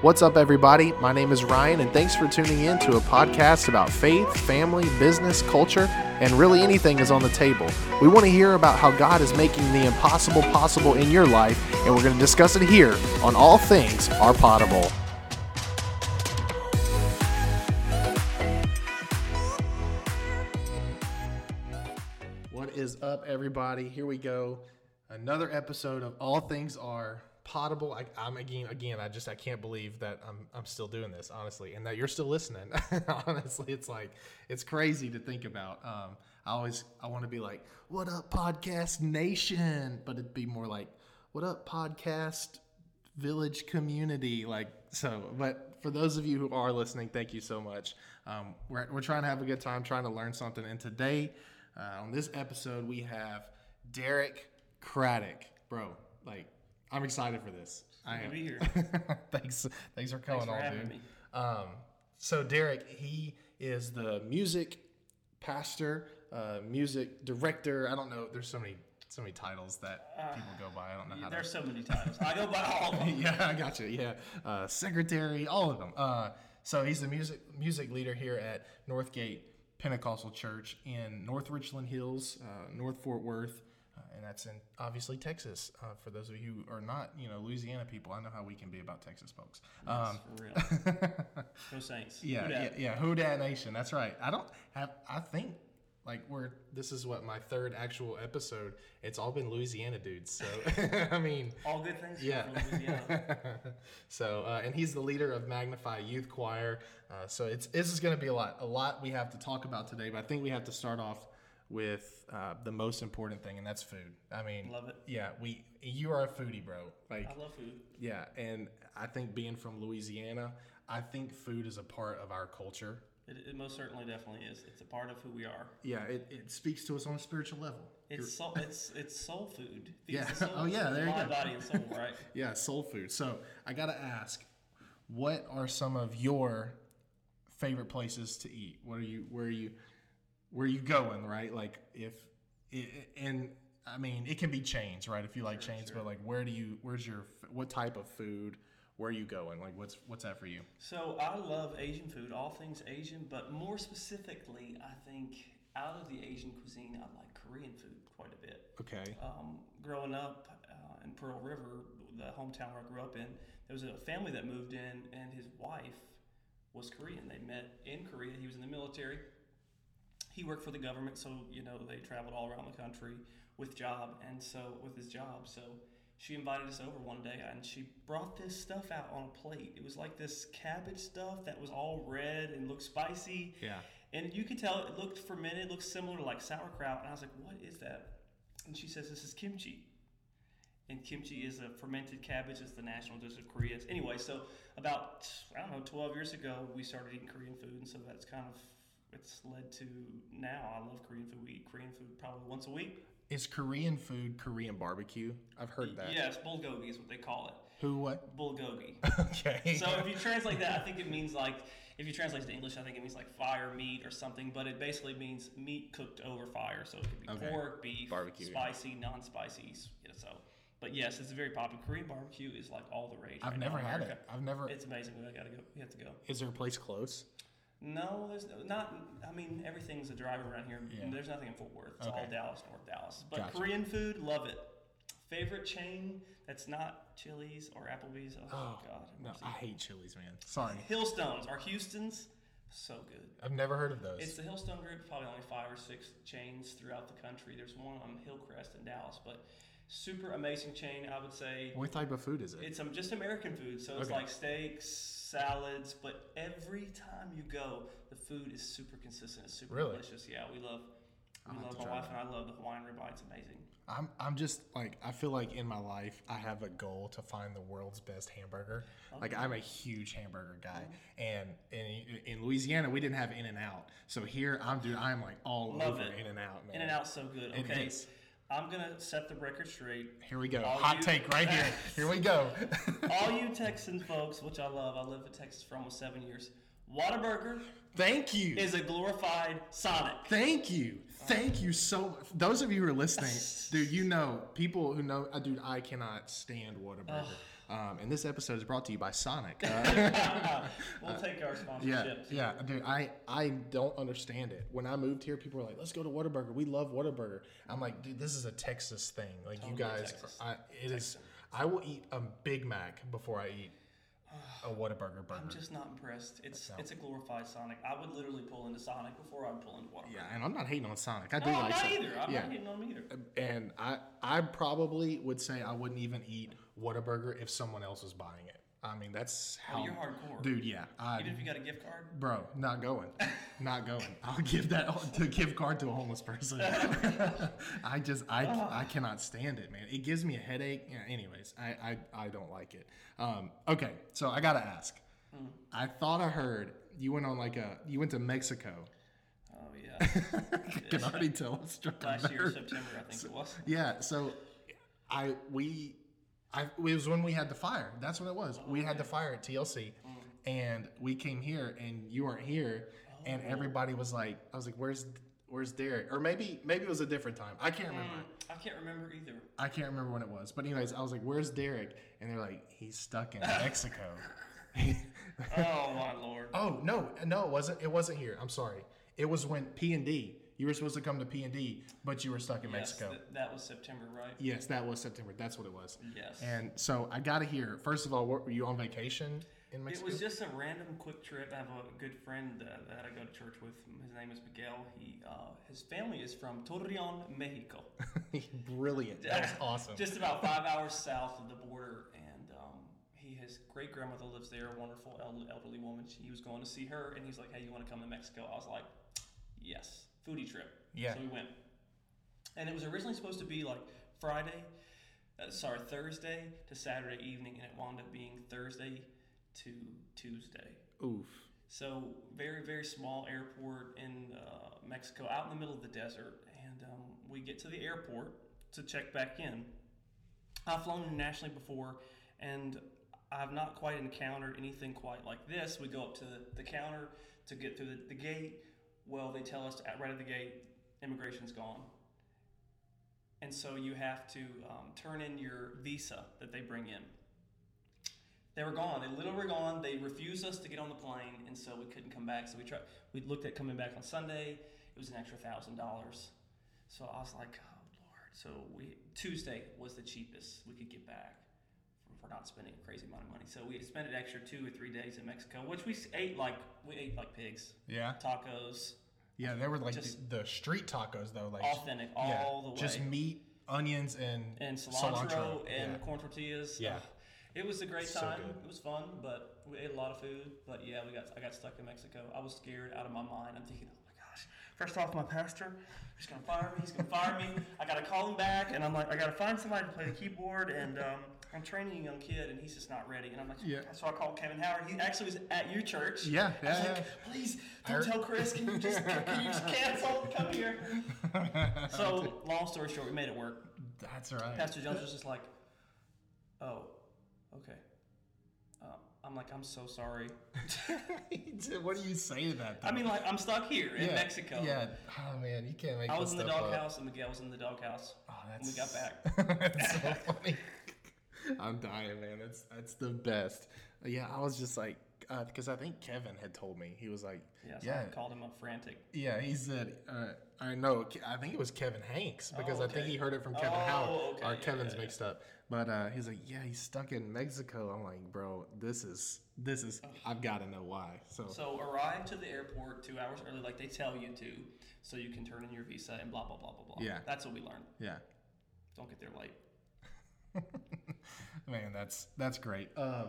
What's up, everybody? My name is Ryan, and thanks for tuning in to a podcast about faith, family, business, culture, and really anything is on the table. We want to hear about how God is making the impossible possible in your life, and we're going to discuss it here on All Things Are Potable. What is up, everybody? Here we go. Another episode of All Things Are Potable. I, I'm again, again. I just I can't believe that I'm I'm still doing this, honestly, and that you're still listening. honestly, it's like it's crazy to think about. Um, I always I want to be like, "What up, podcast nation?" But it'd be more like, "What up, podcast village community?" Like so. But for those of you who are listening, thank you so much. Um, we're we're trying to have a good time, trying to learn something, and today. Uh, on this episode, we have Derek Craddock, bro. Like, I'm excited for this. I to am. be here. thanks, thanks for coming for on, having dude. me. Um, so Derek, he is the music pastor, uh, music director. I don't know. There's so many, so many titles that people go by. I don't know how to. There's so many titles. I go by all of them. yeah, I got you. Yeah, uh, secretary, all of them. Uh, so he's the music music leader here at Northgate Pentecostal Church in North Richland Hills, uh, North Fort Worth, uh, and that's in obviously Texas. Uh, for those of you who are not, you know, Louisiana people, I know how we can be about Texas folks. Um, For real. Go Saints. yeah, Who yeah, yeah. Who dat nation? That's right. I don't have. I think like we're. This is what my third actual episode. It's all been Louisiana dudes. So I mean. All good things Yeah. Louisiana. so, uh, and he's the leader of Magnify Youth Choir. Uh, so it's this is going to be a lot, a lot we have to talk about today. But I think we have to start off with uh, the most important thing, and that's food. I mean, Love it. Yeah, we. You are a foodie, bro. Like, I love food. yeah, and I think being from Louisiana, I think food is a part of our culture. It, it most certainly definitely is. It's a part of who we are. Yeah, it, it speaks to us on a spiritual level. It's soul. It's it's soul food. Yeah. soul. Oh, yeah, there you go. body, and soul. Right. Yeah, soul food. So I gotta ask, what are some of your favorite places to eat? What are you? Where are you? Where are you going? Right? Like if, and I mean, it can be chains, right? If you like chains, but like, where do you? Where's your? What type of food? Where are you going? Like, what's what's that for you? So I love Asian food, all things Asian, but more specifically, I think out of the Asian cuisine, I like Korean food quite a bit. Okay. um, growing up uh, in Pearl River, the hometown where I grew up in, there was a family that moved in, and his wife was Korean. They met in Korea. He was in the military. He worked for the government, so you know they traveled all around the country with job, and so with his job, so she invited us over one day, and she brought this stuff out on a plate. It was like this cabbage stuff that was all red and looked spicy. Yeah. And you could tell it looked fermented, it looked similar to like sauerkraut. And I was like, what is that? And she says, this is kimchi. And kimchi is a fermented cabbage, it's the national dish of Korea. Anyway, so about, I don't know, 12 years ago, we started eating Korean food. And so that's kind of, it's led to now. I love Korean food. We eat Korean food probably once a week. Is Korean food Korean barbecue? I've heard that. Yes, bulgogi is what they call it. Who? What? Bulgogi. Okay. So if you translate that, I think it means like if you translate it to English, I think it means like fire meat or something. But it basically means meat cooked over fire. So it could be Okay. pork, beef, Barbecue, spicy, non-spicy. You know, so, but yes, it's very popular. Korean barbecue is like all the rage. I've right never had it. I've never. It's amazing. We gotta go. We have to go. Is there a place close? No, there's no- not. I mean, everything's a drive around here. Yeah. There's nothing in Fort Worth. It's all Dallas, North Dallas. But Gotcha. Korean food, love it. Favorite chain that's not Chili's or Applebee's. Oh, Oh, God. No. I hate Chili's, man. Sorry. Hillstones or Houston's, so good. I've never heard of those. It's the Hillstone Group, probably only five or six chains throughout the country. There's one on Hillcrest in Dallas, but super amazing chain, I would say. what type of food is it? It's um, just American food, so it's Okay. like steaks, salads, but every time you go, the food is super consistent. It's super Really? delicious. Yeah, we love. I'll We love to my wife that. and I love the Hawaiian ribeye. It's amazing. I'm I'm just like I feel like in my life I have a goal to find the world's best hamburger. Oh. Like I'm a huge hamburger guy, mm-hmm. and in, in Louisiana we didn't have In and Out, so here I'm dude I'm like all Love over it. In and Out, man. In and Out's so good. It Okay, is. I'm gonna set the record straight. Here we go. All Hot you- take right here. Here we go. All you Texan folks, which I love, I lived in Texas for almost seven years. Whataburger Thank you. is a glorified Sonic. Thank you. Thank you so Those of you who are listening, dude, you know, people who know, uh, dude, I cannot stand Whataburger. Um, and this episode is brought to you by Sonic. Uh, we'll take our sponsorships. yeah, yeah, dude. I I don't understand it. When I moved here, people were like, "Let's go to Whataburger. We love Whataburger." I'm like, dude, this is a Texas thing. Like you Totally guys, Texas. I, it is. I will eat a Big Mac before I eat a Whataburger burger. I'm just not impressed. It's it's a glorified Sonic. I would literally pull into Sonic before I would pull into Whataburger. yeah, and I'm not hating on Sonic. I do No, like not Sonic. either. I'm yeah. not hating on them either. and I I probably would say I wouldn't even eat Whataburger if someone else was buying it. I mean, that's how. Oh, you're hardcore. Dude, yeah. I, Even if you got a gift card. Bro, not going. Not going. I'll give that to gift card to a homeless person. I just I I cannot stand it, man. It gives me a headache. Yeah, anyways, I, I I don't like it. Um, okay, so I gotta ask. I thought I heard you went on like a you went to Mexico. Oh yeah. Can already tell Last year. September, I think it was. Yeah, so I we I it was when we had the fire. That's what it was. We had the fire at TLC, and we came here, and you weren't here, and everybody was like, I was like, "Where's Where's Derek?" Or maybe maybe it was a different time. I can't remember. Mm, I can't remember either. I can't remember when it was. But anyways, I was like, "Where's Derek?" And they're like, "He's stuck in Mexico." Oh my lord. oh no, no, it wasn't. It wasn't here. I'm sorry. It was when P and D. You were supposed to come to P and D, but you were stuck in Yes, Mexico. th- that was September, right? Yes, that was September. That's what it was. Yes. And so I got to hear. First of all, what, were you on vacation in Mexico? It was just a random quick trip. I have a good friend uh, that I go to church with. His name is Miguel. He, uh, his family is from Torreon, Mexico. brilliant. That's awesome. Just about five hours south of the border, and um, he his great grandmother lives there. A wonderful elderly woman. She, he was going to see her, and he's like, "Hey, you want to come to Mexico?" I was like, "Yes, foodie trip." Yeah. So we went, and it was originally supposed to be like Friday, uh, sorry, Thursday to Saturday evening, and it wound up being Thursday to Tuesday. Oof. So very very small airport in uh, Mexico, out in the middle of the desert, and um, we get to the airport to check back in. I've flown internationally before, and I've not quite encountered anything quite like this. We go up to the, the counter to get through the, the gate. Well, they tell us at, right at the gate, immigration's gone. And so you have to um, turn in your visa that they bring in. They were gone. They literally were gone. They refused us to get on the plane, and so we couldn't come back. So we tried. We looked at coming back on Sunday. It was an extra thousand dollars. So I was like, oh lord. So we Tuesday was the cheapest we could get back for, not spending a crazy amount of money. So we spent an extra two or three days in Mexico, which we ate like we ate like pigs, Yeah. tacos, Yeah, they were like Just- the, the street tacos though, like authentic yeah, all the way, just meat, onions, and and cilantro, and Yeah. corn tortillas. Yeah. It was a great So time. good. it was fun, but we ate a lot of food. But yeah, we got I got stuck in Mexico. I was scared out of my mind. I'm thinking, oh. First off, my pastor, he's gonna fire me. He's gonna fire me. I gotta call him back, and I'm like, I gotta find somebody to play the keyboard, and um, I'm training a young kid, and he's just not ready. And I'm like, Yeah. So I called Kevin Howard. He actually was at your church. Yeah, I was yeah, like, please don't tell Chris. Can you just can you just cancel? Come here. So long story short, we made it work. That's right. Pastor Jones was just like, "Oh, okay." I'm like, "I'm so sorry." what do you say to that? I mean, like, I'm stuck here in yeah, Mexico. Yeah. Oh man, you can't make. I was in the doghouse, and Miguel was in the doghouse. Oh, when that's we got back. that's so funny. I'm dying, man. That's that's the best. Yeah, I was just like, because I think Kevin had told me he was like, Yeah, so yeah, I called him up frantic. yeah. He said, uh, I know. I think it was Kevin Hanks because Oh, I think he heard it from Kevin Oh, Howard. okay, Or yeah, Kevin's yeah, mixed up. But uh, he's like, yeah, he's stuck in Mexico. I'm like, bro, this is this is. I've got to know why. So, So arrive to the airport two hours early, like they tell you to, so you can turn in your visa and blah blah blah blah blah. Yeah. that's what we learned. yeah. Don't get there late. Man, that's that's great. Um,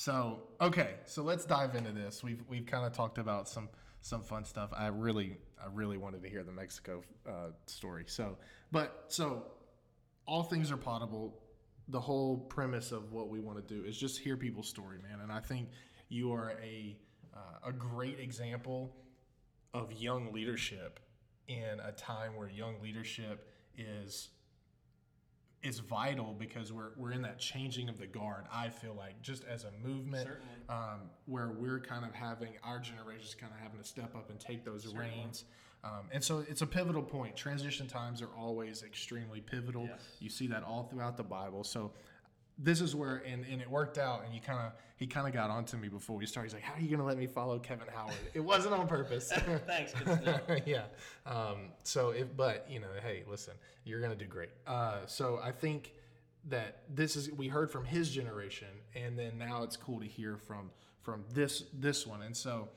so okay, so let's dive into this. We've we've kind of talked about some some fun stuff. I really I really wanted to hear the Mexico uh, story. So, but so all things are potable. The whole premise of what we want to do is just hear people's story, man. And I think you are a uh, a great example of young leadership in a time where young leadership is is vital because we're we're in that changing of the guard. I feel like just as a movement, um, where we're kind of having our generation's kind of having to step up and take those reins. Um, and so it's a pivotal point. Transition times are always extremely pivotal. Yes. You see that all throughout the Bible. So this is where and, and it worked out and you kind of he kind of got onto me before we started. He's like how are you gonna let me follow kevin howard? It wasn't on purpose. Thanks. Yeah. Um, so if but you know hey listen you're gonna do great. Uh, so i think that this is we heard from his generation and then now it's cool to hear from from this this one. And so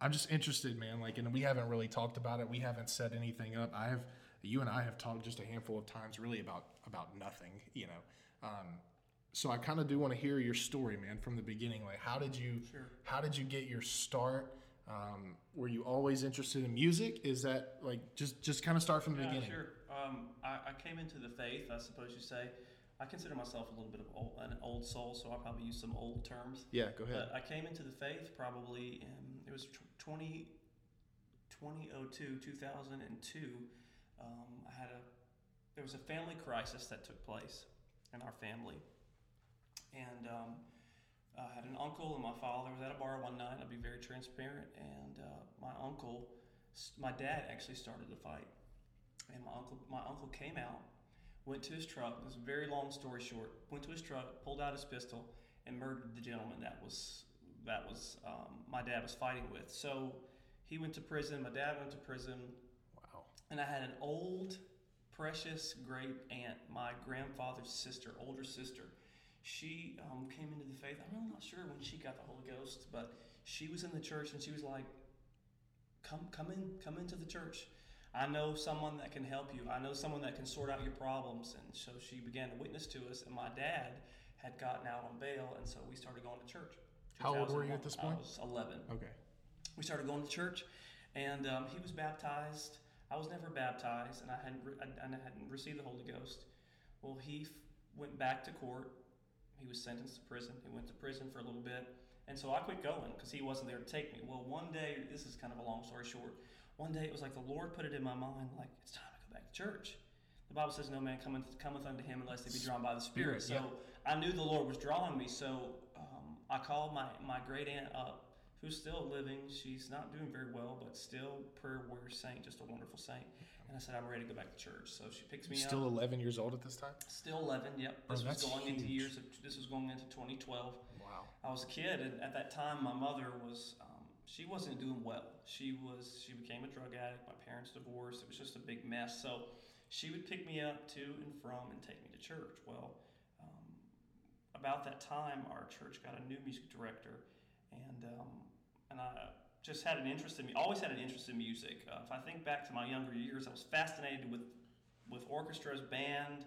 i'm just interested man like and we haven't really talked about it. We haven't set anything up. I have you and i have talked just a handful of times really about about nothing you know. Um, so i kind of do want to hear your story man from the beginning like how did you Sure. how did you get your start um, were you always interested in music is that like just just kind of start from the Yeah, beginning sure. Um, I, I came into the faith, I suppose you say. I consider myself a little bit of old, an old soul, so I probably use some old terms. yeah go ahead But I came into the faith probably in, it was tw 20, 2002, 2002. Um, I had a, there was a family crisis that took place in our family. And um, I had an uncle and my father was at a bar one night. I'll be very transparent. And uh, my uncle, my dad actually started the fight. And my uncle, my uncle came out, went to his truck. This is a very long story short. Went to his truck, pulled out his pistol, and murdered the gentleman that was that was um, my dad was fighting with. So he went to prison. My dad went to prison, wow and I had an old, precious great aunt, my grandfather's sister, older sister. She um, came into the faith. I'm really not sure when she got the Holy Ghost, but she was in the church, and she was like, "Come, come in, come into the church." I know someone that can help you. I know someone that can sort out your problems. And so she began to witness to us. And my dad had gotten out on bail, and so we started going to church. How old were you at this point? I was 11. okay We started going to church, and um, he was baptized. I was never baptized, and I hadn't, re- I, I hadn't received the Holy Ghost. Well, he f- went back to court. He was sentenced to prison. He went to prison for a little bit. And so I quit going because he wasn't there to take me. Well, one day, this is kind of a long story short. One day it was like the Lord put it in my mind, like, it's time to go back to church. The Bible says, No man cometh, cometh unto him unless they be drawn by the Spirit. Spirit, So I knew the Lord was drawing me. So um, I called my, my great aunt up, who's still living. She's not doing very well, but still prayer warrior saint, just a wonderful saint. And I said, I'm ready to go back to church. So she picks me up still 11 years old at this time Still 11, yep. Oh, This was that's going into years of, this was going into 2012. wow I was a kid, and at that time, my mother was, um, she wasn't doing well. She was, she became a drug addict. My parents divorced. It was just a big mess. So she would pick me up to and from and take me to church. Well, um, about that time, our church got a new music director, and um, and I just had an interest in me. Always had an interest in music. Uh, if I think back to my younger years, I was fascinated with with orchestras, band.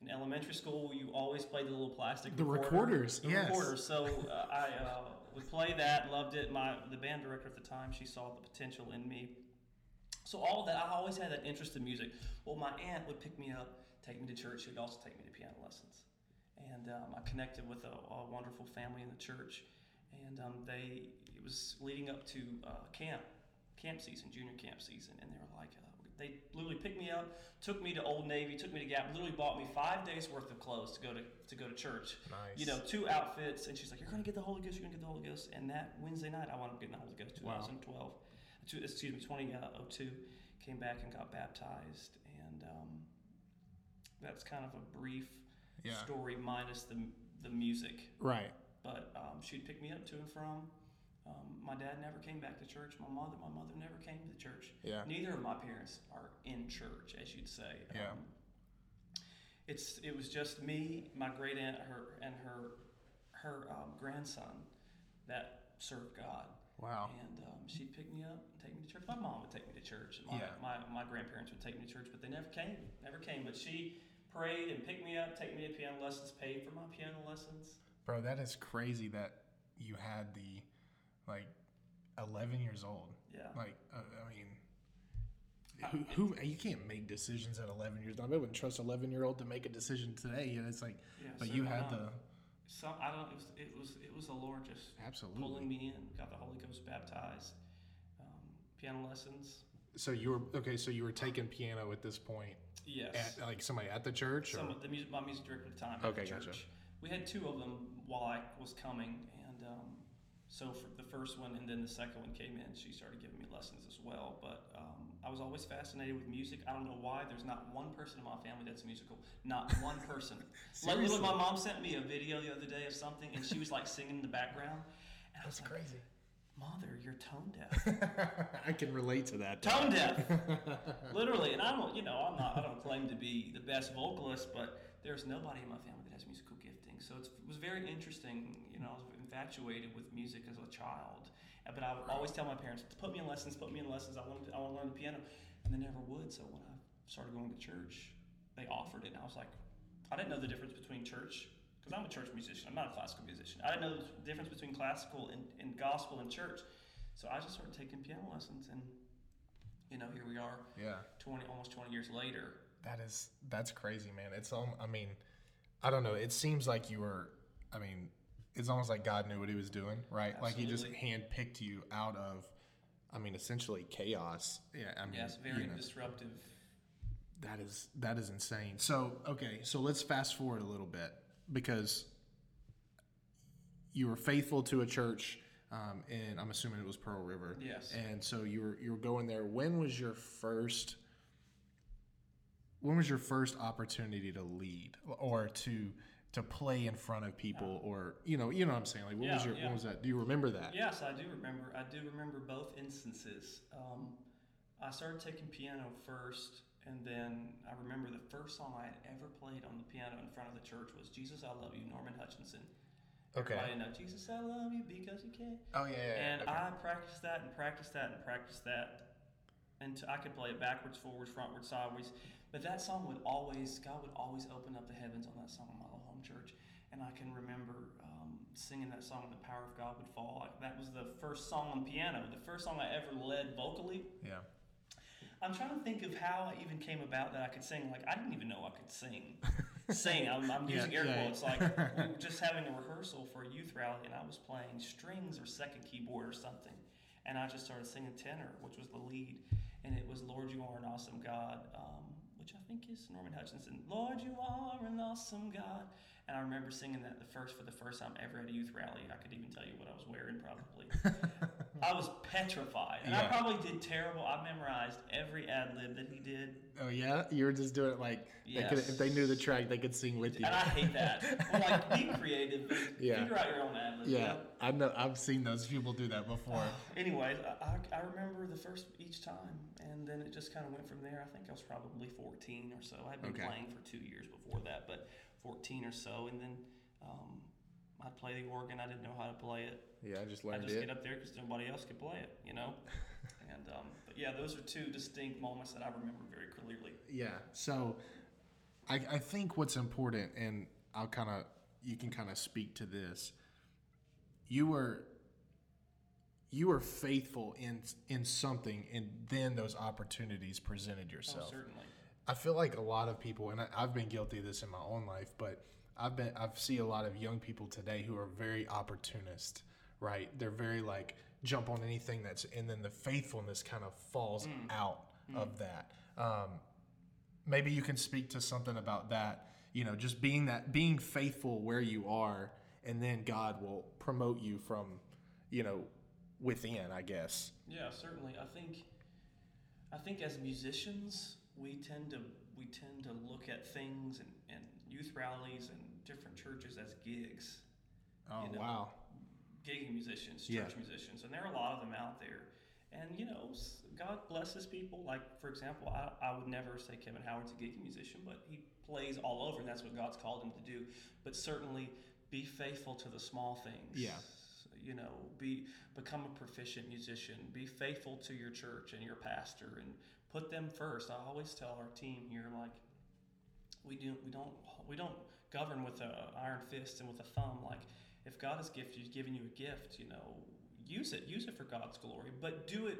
In elementary school, you always played the little plastic The recorder. recorders, The yes. recorders. So uh, I uh, would play that, loved it. My the band director at the time, she saw the potential in me. So all that, I always had that interest in music. Well, my aunt would pick me up, take me to church. She would also take me to piano lessons, and um, I connected with a, a wonderful family in the church. And um, they, it was leading up to uh, camp, camp season, junior camp season, and they were like, uh, they literally picked me up, took me to Old Navy, took me to Gap, literally bought me five days worth of clothes to go to to go to church nice you know, two outfits, and she's like, "You're gonna get the Holy Ghost. You're gonna get the Holy Ghost." And that Wednesday night, I wound up getting the Holy Ghost. Wow. 2012, two, excuse me, 2002, came back and got baptized, and um, that's kind of a brief yeah story minus the the music. right But um, she'd pick me up to and from. Um, my dad never came back to church. My mother, my mother never came to church. yeah Neither of my parents are in church, as you'd say. Yeah. Um, it's it was just me, my great aunt, her and her her um, grandson that served God. wow And um, she'd pick me up and take me to church. My mom would take me to church. My, Yeah. my, my grandparents would take me to church, but they never came. Never came. But she prayed and picked me up, take me to piano lessons, paid for my piano lessons. bro that is crazy that you had the like 11 years old Yeah. like uh, i mean who, who you can't make decisions at 11 years old i wouldn't trust 11 year old to make a decision today and it's like yeah but you had the Some I don't. It was it was it was the Lord just absolutely pulling me in. Got the Holy Ghost baptized. Um, piano lessons. so you were okay so you were taking piano at this point Yes. at like somebody at the church or Some of the music, my music director at the time. Okay, the gotcha. church. We had two of them while I was coming, and um, So for the first one, and then the second one came in, she started giving me lessons as well. But um, I was always fascinated with music. I don't know why. There's not one person in my family that's musical. Not one person. like, Seriously? my mom sent me a video the other day of something, and she was like singing in the background. And I was That's like, crazy. Mother, you're tone deaf. I can relate to that. tone deaf. Literally, and I don't, you know, I'm not, I don't claim to be the best vocalist, but there's nobody in my family that has musical gifting. So it's, it was very interesting. You know, I was infatuated with music as a child, Uh, but I would always tell my parents, "Put me in lessons, put me in lessons. I want, to, I want to learn the piano," and they never would. So when I started going to church, they offered it, and I was like, I didn't know the difference between church. Because I'm a church musician, I'm not a classical musician. I didn't know the difference between classical and, and gospel and church. So I just started taking piano lessons, and you know, here we are, Yeah. 20 almost 20 years later. That is that's crazy, man. It's um, I mean, I don't know. It seems like you were. I mean, it's almost like God knew what He was doing, right? Like He just handpicked you out of, I mean, essentially chaos. Yeah, I mean, Yes, very you know, disruptive. that is that is insane. So okay, so let's fast forward a little bit because you were faithful to a church, um, and I'm assuming it was Pearl River. Yes. And so you were you were going there. When was your first? When was your first opportunity to lead or to to play in front of people or you know you know what I'm saying like what was your yeah. what was that? Do you remember that? Yes, I do remember. I do remember both instances. Um, I started taking piano first, and then I remember the first song I had ever played on the piano in front of the church was "Jesus, I Love You," Norman Hutchinson. Okay. Everybody know "Jesus, I Love You" because you can. Oh yeah. yeah, yeah. And okay. I practiced that and practiced that and practiced that. And I could play it backwards, forwards, frontwards, sideways. But that song would always, God would always open up the heavens on that song in my little church. And I can remember um, singing that song, the power of God would fall. Like, that was the first song on piano, the first song I ever led vocally. yeah. I'm trying to think of how I even came about that I could sing. Like, I didn't even know I could sing. sing. I'm, I'm Yeah, using air yeah. quotes. Like, we were just having a rehearsal for a youth rally, and I was playing strings or second keyboard or something. And I just started singing tenor, which was the lead. And it was Lord, You Are an Awesome God, um, which I think is Norman Hutchinson. Lord, You Are an Awesome God. And I remember singing that the first for the first time ever at a youth rally. I could even tell you what I was wearing, probably. I was petrified. And I probably did terrible. I memorized every ad lib that he did. Oh yeah, you were just doing it like they could, if they knew the track, they could sing with you. And I hate that. I'm like, be creative. Yeah. Figure out your own ad lib. yeah? I know. I've seen those people do that before. Anyways, I, I, I remember the first each time, and then it just kind of went from there. I think I was probably 14 or so. I had been Okay. playing for two years before that, but 14 or so, and then um, I'd play the organ. I didn't know how to play it. Yeah, I just learned it. I just it. get up there because nobody else could play it, you know. and um, but yeah, those are two distinct moments that I remember very clearly. Yeah. So, I, I think what's important, and I'll kind of you can kind of speak to this. You were you were faithful in in something, and then those opportunities presented Oh, yourself. certainly. I feel like a lot of people, and I, I've been guilty of this in my own life, but I've been I've see a lot of young people today who are very opportunist, right? They're very like jump on anything that's, and then the faithfulness kind of falls out of that. Um, maybe you can speak to something about that. You know, just being that being faithful where you are, and then God will promote you from, you know, within. I guess. Yeah, certainly. I think I think as musicians, we tend to we tend to look at things and, and youth rallies and different churches as gigs. Oh You know, wow. Gigging musicians, church Yeah. musicians, and there are a lot of them out there. And you know, God blesses people. Like for example, I, I would never say Kevin Howard's a gigging musician, but he plays all over, and that's what God's called him to do. But certainly, be faithful to the small things. Yeah. You know, be become a proficient musician. Be faithful to your church and your pastor, and put them first. I always tell our team here, like, we do we don't we don't govern with a iron fist and with a thumb. Like, if God has gifted given you a gift, you know, use it. Use it for God's glory, but do it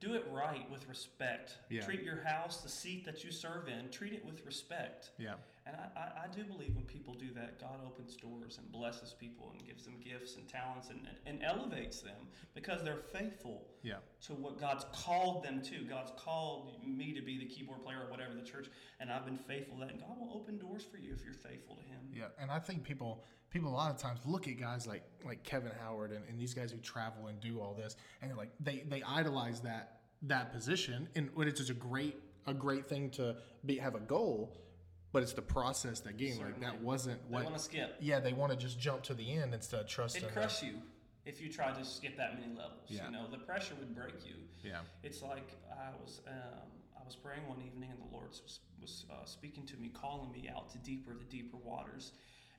do it right with respect. Yeah. Treat your house, the seat that you serve in, treat it with respect. Yeah. And I, I, do believe when people do that, God opens doors and blesses people and gives them gifts and talents and, and, and elevates them because they're faithful Yeah. to what God's called them to. God's called me to be the keyboard player or whatever the church, and I've been faithful to that. And God will open doors for you if you're faithful to Him. Yeah, and I think people people a lot of times look at guys like like Kevin Howard and, and these guys who travel and do all this, and they're like they they idolize that that position, and it's just a great a great thing to be have a goal, but it's the process that game like that wasn't what They want to skip. yeah, they want to just jump to the end instead of trusting. It'd crush you if you try to skip that many levels. Yeah. You know, the pressure would break you. Yeah, It's like I was um, I was praying one evening and the Lord was, was uh, speaking to me, calling me out to deeper, the deeper waters.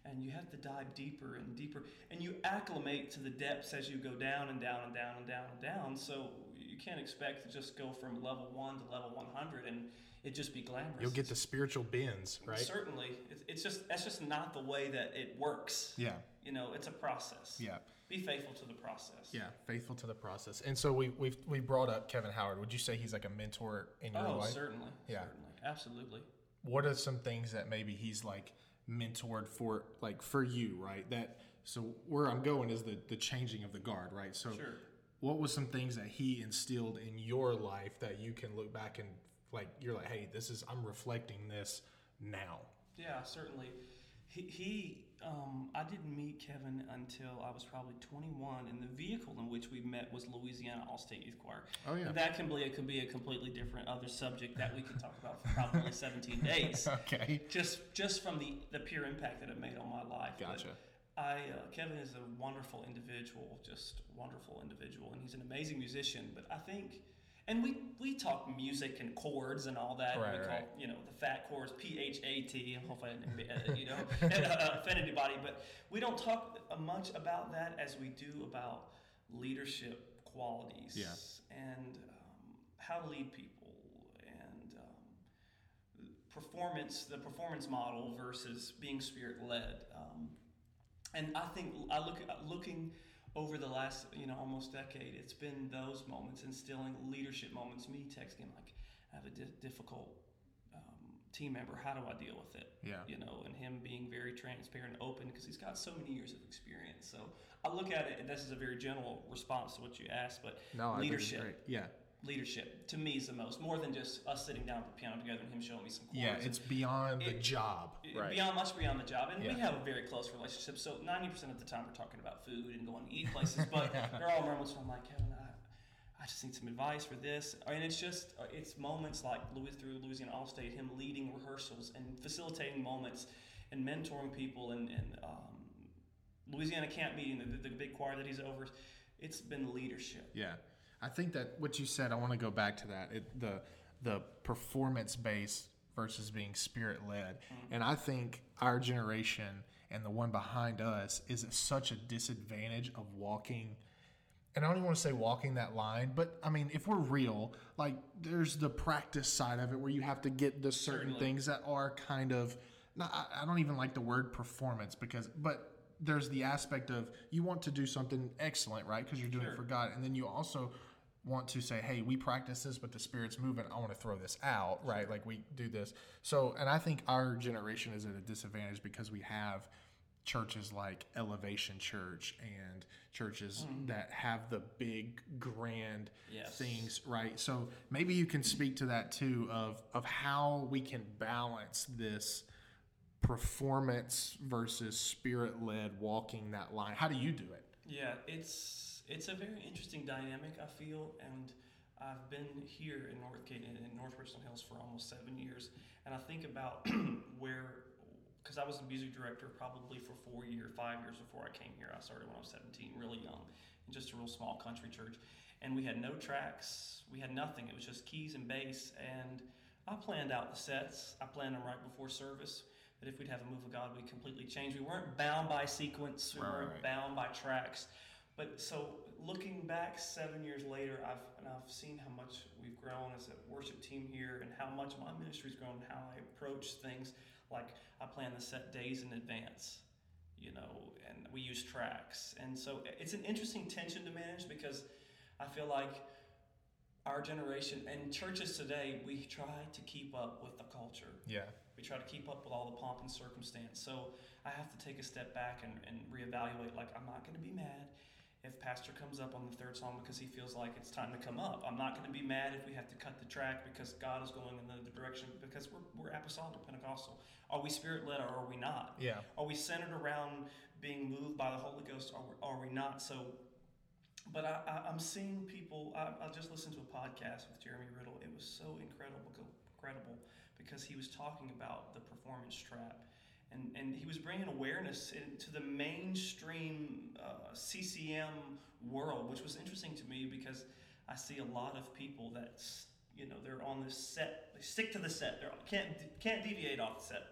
And you have to dive deeper and deeper, and you acclimate to the depths as you go down and down and down and down and down. So you can't expect to just go from level one to level 100 and it just be glamorous. you'll get the spiritual bends, right? Certainly, it's, it's just that's just not the way that it works. Yeah, You know, it's a process. yeah. Be faithful to the process. Yeah, faithful to the process. And so we we've we brought up Kevin Howard. Would you say he's like a mentor in your Oh, life? certainly. Yeah. Certainly. Absolutely. what are some things that maybe he's like mentored for like for you right that so where i'm going is the the changing of the guard right so Sure. What was some things that he instilled in your life that you can look back and like you're like hey this is i'm reflecting this now Yeah, certainly. He, he um, I didn't meet Kevin until I was probably 21, and the vehicle in which we met was Louisiana All State Youth Choir. Oh, yeah. And that can be, it could be a completely different other subject that we could talk about for probably 17 days. okay Just just from the, the pure impact that it made on my life. But Gotcha. I uh, Kevin is a wonderful individual, just wonderful individual, and he's an amazing musician. But I think, and we we talk music and chords and all that. Right, we call right. you know the fat chords P H A T. hope I didn't uh, you know uh, offend anybody, but we don't talk much about that as we do about leadership qualities Yeah. and um, how to lead people and. Um, performance the performance model versus being spirit led um, and I think I look looking over the last you know almost decade it's been those moments instilling leadership moments. Me texting like I have a di- difficult um, team member how do I deal with it? Yeah. you know and him being very transparent and open because he's got so many years of experience. So I look at it and this is a very general response to what you asked but no I think it's leadership. yeah leadership to me is the most more than just us sitting down at the piano together and him showing me some chords yeah it's beyond the It- job right beyond much beyond the job, and Yeah. we have a very close relationship. So ninety percent of the time we're talking about food and going to eat places, but there are moments where I'm like, Kevin, I, I just need some advice for this, and it's just uh, it's moments like Louis through Louisiana Allstate, him leading rehearsals and facilitating moments and mentoring people, and, and um, Louisiana camp meeting, the, the big choir that he's over. It's been leadership. Yeah, I think that what you said. I want to go back to that. It, the the performance based versus being spirit led, mm-hmm. and I think our generation and the one behind us is at such a disadvantage of walking. And I don't even want to say walking that line, but I mean, if we're real, like there's the practice side of it where you have to get the certain Certainly. things that are kind of. Not, I- I don't even like the word performance because, but there's the aspect of you want to do something excellent, right? Because you're doing it for God, and then you also want to say, "Hey, we practice this, but the Spirit's moving. I want to throw this out, right? Like we do this." So, and I think our generation is at a disadvantage because we have churches like Elevation Church and churches mm-hmm. that have the big grand Yes. things, right? So maybe you can speak to that too of of how we can balance this performance versus spirit led walking that line. How do you do it? Yeah, it's it's a very interesting dynamic. I feel, and I've been here in Northgate in North Richland Hills for almost seven years, and I think about where, because I was a music director probably for four years, five years before I came here. I started when I was seventeen, really young, in just a real small country church, and we had no tracks, we had nothing. It was just keys and bass, and I planned out the sets. I planned them right before service. But if we'd have a move of God, we completely change. We weren't bound by sequence. We Right, weren't bound by tracks. But so looking back seven years later, I've and I've seen how much we've grown as a worship team here, and how much my ministry's grown, and how I approach things. Like I plan the set days in advance, you know, and we use tracks, and so it's an interesting tension to manage because I feel like our generation and churches today, we try to keep up with the culture. Yeah. We try to keep up with all the pomp and circumstance. So I have to take a step back and, and reevaluate. Like, I'm not going to be mad if Pastor comes up on the third song because he feels like it's time to come up. I'm not going to be mad if we have to cut the track because God is going in the direction because we're, we're apostolic or Pentecostal. Are we spirit led or are we not? Yeah. Are we centered around being moved by the Holy Ghost or are we not? So, but I, I'm seeing people. I, I just listened to a podcast with Jeremy Riddle. It was so incredible, incredible because he was talking about the performance trap. And, and he was bringing awareness into the mainstream uh, CCM world, which was interesting to me because I see a lot of people that you know they're on this set, they stick to the set, they can't can't deviate off the set.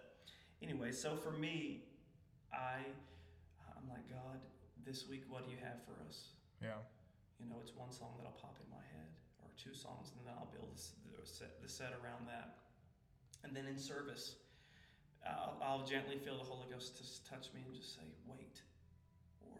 Anyway, so for me, I I'm like God, this week what do you have for us? Yeah. You know, it's one song that'll pop in my head, or two songs, and then I'll build the set, the set around that. And then in service, I'll, I'll, gently feel the Holy Ghost to touch me and just say, wait, or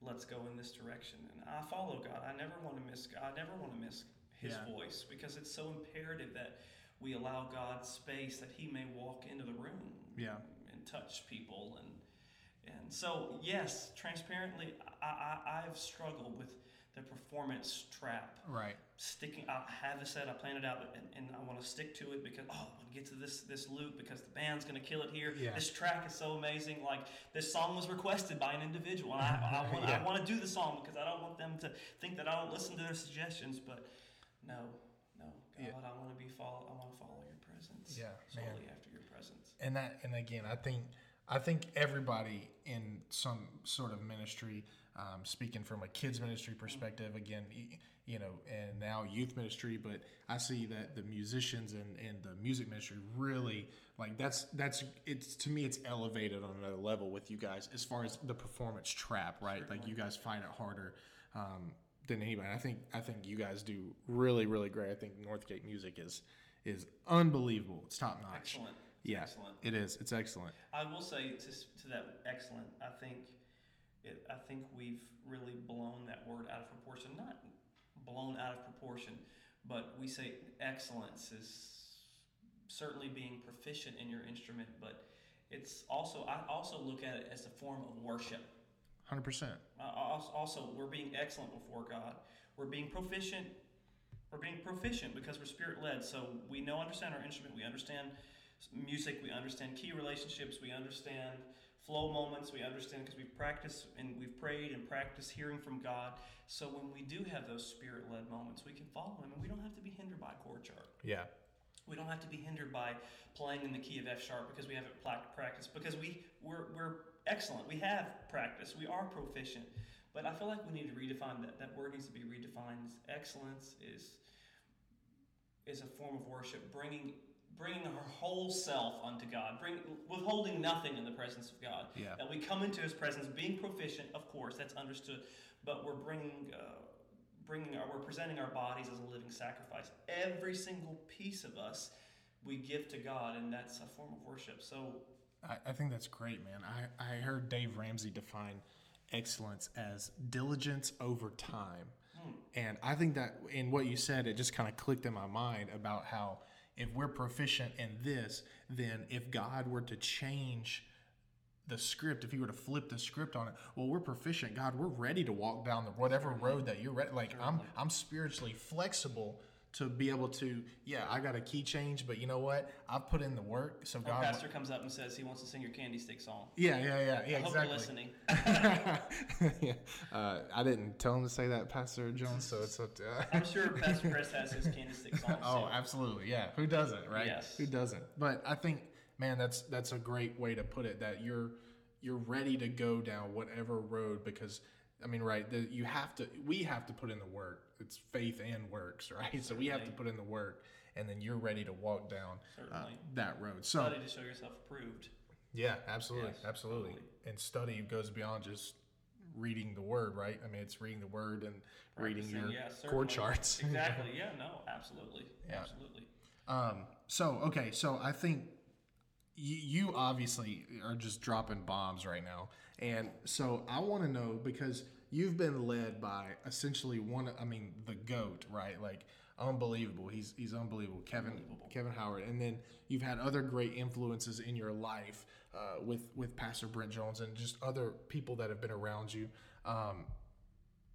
let's go in this direction. And I follow God. I never want to miss God. I never want to miss His yeah. voice because it's so imperative that we allow God space that He may walk into the room yeah. and touch people. And, and so, yes, transparently, I, I, I've struggled with the performance trap. Right. Sticking, I have a set, I plan it out, and, and I want to stick to it because, oh, I want to get to this this loop because the band's to kill it here. Yeah. This track is so amazing. Like, this song was requested by an individual, and I, I, want, yeah. I want to do the song because I don't want them to think that I don't listen to their suggestions, but no, no, God, yeah. I want to be follow, I want to follow your presence. Yeah, solely man. after your presence. And that, and again, I think, I think everybody in some sort of ministry um, speaking from a kids ministry perspective again you know and now youth ministry but i see that the musicians and, and the music ministry really like that's that's it's to me it's elevated on another level with you guys as far as the performance trap right? Like you guys find it harder um, than anybody. I think i think you guys do really really great. I think northgate music is is unbelievable. It's top notch. Excellent. Yeah excellent. it is. It's excellent. I will say to, to that excellent i think it, I think we've really blown that word out of proportion. Not blown out of proportion, but we say excellence is certainly being proficient in your instrument, but it's also, I also look at it as a form of worship. 100%. Uh, also, we're being excellent before God. We're being proficient. We're being proficient because we're spirit led. So we know, understand our instrument. We understand music. We understand key relationships. We understand flow moments. We understand because we've practiced and we've prayed and practiced hearing from God. So when we do have those spirit led moments, we can follow Him and we don't have to be hindered by a chord chart. Yeah. We don't have to be hindered by playing in the key of F sharp because we haven't practiced because we we're, we're excellent. We have practice. We are proficient. But I feel like we need to redefine that. That word needs to be redefined. Excellence is is a form of worship, bringing bringing her whole self unto God, bring, withholding nothing in the presence of God. Yeah. That we come into His presence, being proficient, of course, that's understood, but we're bringing, uh, bringing, our, we're presenting our bodies as a living sacrifice. Every single piece of us, we give to God, and that's a form of worship. So, I, I think that's great, man. I, I heard Dave Ramsey define excellence as diligence over time. Hmm. And I think that in what you said, it just kind of clicked in my mind about how if we're proficient in this, then if God were to change the script, if he were to flip the script on it, well, we're proficient. God, we're ready to walk down the whatever road that you're ready. Like I'm, I'm spiritually flexible to be able to, yeah, I got a key change, but you know what? I've put in the work. So God, pastor comes up and says he wants to sing your candy stick song. Yeah, yeah, yeah, yeah. I exactly. Hope you're listening. yeah, uh, I didn't tell him to say that, Pastor Jones. So it's up to. Uh, I'm sure Pastor Chris has his candy stick song. oh, too. absolutely, yeah. Who doesn't, right? Yes. Who doesn't? But I think, man, that's that's a great way to put it. That you're you're ready to go down whatever road because I mean, right? The, you have to. We have to put in the work. It's faith and works, right? Certainly. So we have to put in the work, and then you're ready to walk down uh, that road. So study to show yourself approved. Yeah, absolutely, yes, absolutely. Totally. And study goes beyond just reading the word, right? I mean, it's reading the word and reading your yeah, chord charts. Exactly. yeah. No. Absolutely. Yeah. Absolutely. Um. So okay. So I think you, you obviously are just dropping bombs right now. And so I want to know because you've been led by essentially one, I mean, the GOAT, right? Like unbelievable. He's he's unbelievable. Kevin Unbelievable. Kevin Howard, and then you've had other great influences in your life uh, with with Pastor Brent Jones and just other people that have been around you. Um,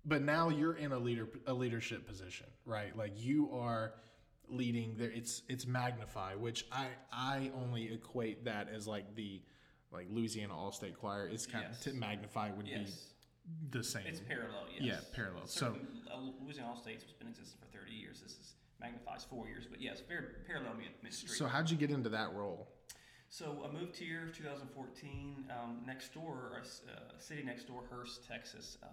but now you're in a leader a leadership position, right? Like you are leading there. It's it's Magnify, which I I only equate that as like the like Louisiana All State Choir. It's kind Yes. of to Magnify would Yes. be the same. It's parallel, yes. Yeah, parallel. So- Certain, uh, Louisiana All States has been in existence for 30 years. This is magnifies four years, but yes, very parallel ministry. So how'd you get into that role? So I moved here 2014. Um, next door, uh, city next door, Hurst, Texas. Um,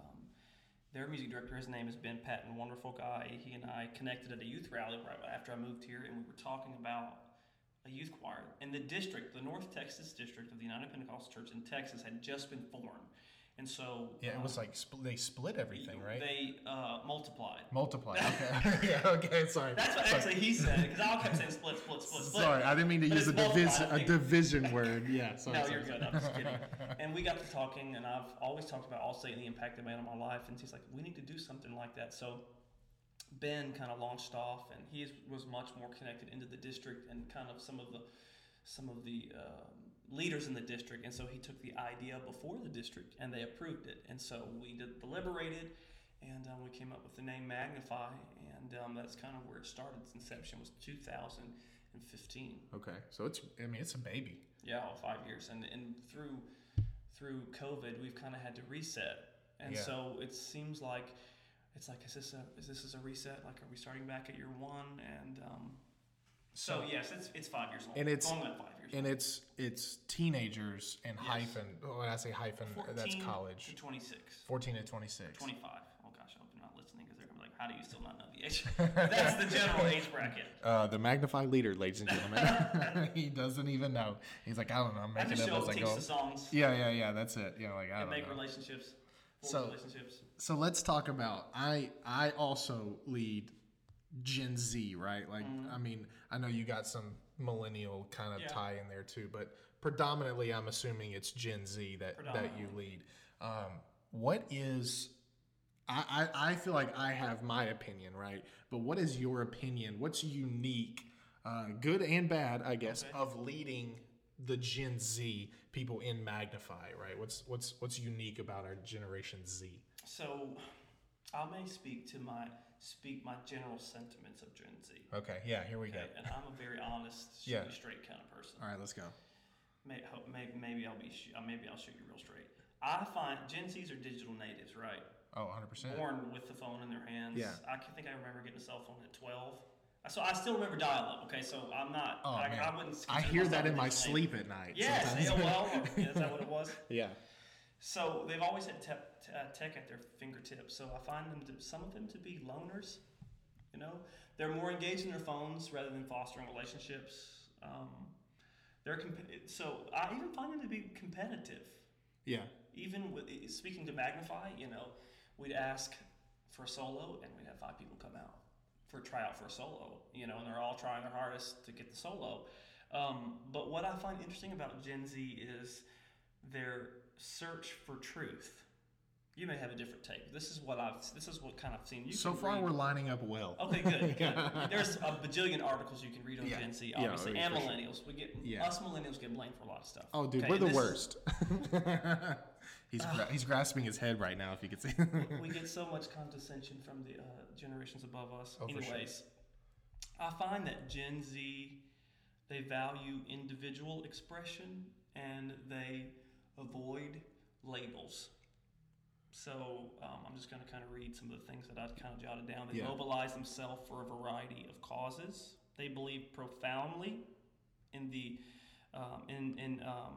their music director, his name is Ben Patton, wonderful guy. He and I connected at a youth rally right after I moved here, and we were talking about a youth choir. And the district, the North Texas district of the United Pentecostal Church in Texas, had just been formed. And so Yeah, it um, was like spl- they split everything, right? They uh, multiplied. Multiply. Okay. yeah. Okay. Sorry. That's what Sorry. actually he said because I kept saying split, split, split, split. Sorry, I didn't mean to But use a division a division word. Yeah. Sorry, no, sorry, you're sorry. good. I'm just kidding. and we got to talking, and I've always talked about Allstate and the impact it made on my life. And he's like, we need to do something like that. So Ben kind of launched off, and he is, was much more connected into the district and kind of some of the some of the um, leaders in the district. And so he took the idea before the district, and they approved it. And so we did, deliberated, and um, we came up with the name Magnify, and um, that's kind of where it started. Its inception was 2015. Okay. So it's I mean it's a baby. Yeah, all five years, and and through through COVID, we've kind of had to reset, and Yeah. so it seems like it's like is this a is this is a reset? Like, are we starting back at year one? And um, so, So- yes, it's it's five years old, And it's- going five years. And it's it's teenagers and Yes. hyphen. When I say hyphen, that's college. to 26, Fourteen to twenty six. 25. Oh gosh, I hope you're not listening because they're gonna be like, how do you still not know the age? That's the general age bracket. Uh, the magnified leader, ladies and gentlemen. he doesn't even know. He's like, I don't know. I'm I making just it show up up, as I teach go. the songs, Yeah, yeah, yeah. That's it. Yeah, like I and don't make know. relationships, So- relationships. So let's talk about I I also lead Gen Z, right? Like I mean, I know you got some millennial kind of Yeah. tie in there too, but predominantly I'm assuming it's Gen Z that that you lead. Um, what is I, I, I feel like I have my opinion, right? But what is your opinion? What's unique, uh, good and bad, I guess, Okay. of leading the Gen Z people in Magnify, right? What's what's what's unique about our Generation Z? So, I may speak to my speak my general sentiments of Gen Z. Okay, yeah, here we Okay, go. and I'm a very honest, shoot Yeah. straight kind of person. All right, let's go. May, hope, maybe, maybe I'll be sh- uh, maybe I'll shoot you real straight. I find Gen Zs are digital natives, right? Oh, 100%. Born with the phone in their hands. Yeah. I can think I remember getting a cell phone at 12. So I still remember dial-up. Okay, so I'm not. Oh, I, man. I wouldn't. I hear that in my sleep at night. Yes, sometimes. AOL. yeah, is that what it was? yeah. So they've always had tech, t- uh, tech at their fingertips. So I find them to some of them to be loners. You know, they're more engaged in their phones rather than fostering relationships. Um, they're comp- so I even find them to be competitive. Yeah. Even with speaking to Magnify, you know, we'd ask for a solo, and we'd have five people come out for a tryout for a solo. You know, and they're all trying their hardest to get the solo. Um, but what I find interesting about Gen Z is their search for truth. You may have a different take. This is what I've. This is what kind of seen. You so far, read- we're lining up well. Okay, good. good. There's a bajillion articles you can read on Yeah. Gen Z, obviously, yeah, and sure. millennials. We get Yeah. us millennials get blamed for a lot of stuff. Oh, dude, Okay, we're the and this is- worst. he's gra- he's grasping his head right now. If you could see. we get so much condescension from the uh, generations above us. Oh, for sure. Anyways, I find that Gen Z they value individual expression and they avoid labels. So um, I'm just going to kind of read some of the things that I've kind of jotted down. They Yeah. mobilize themselves for a variety of causes. They believe profoundly in the um, in in um,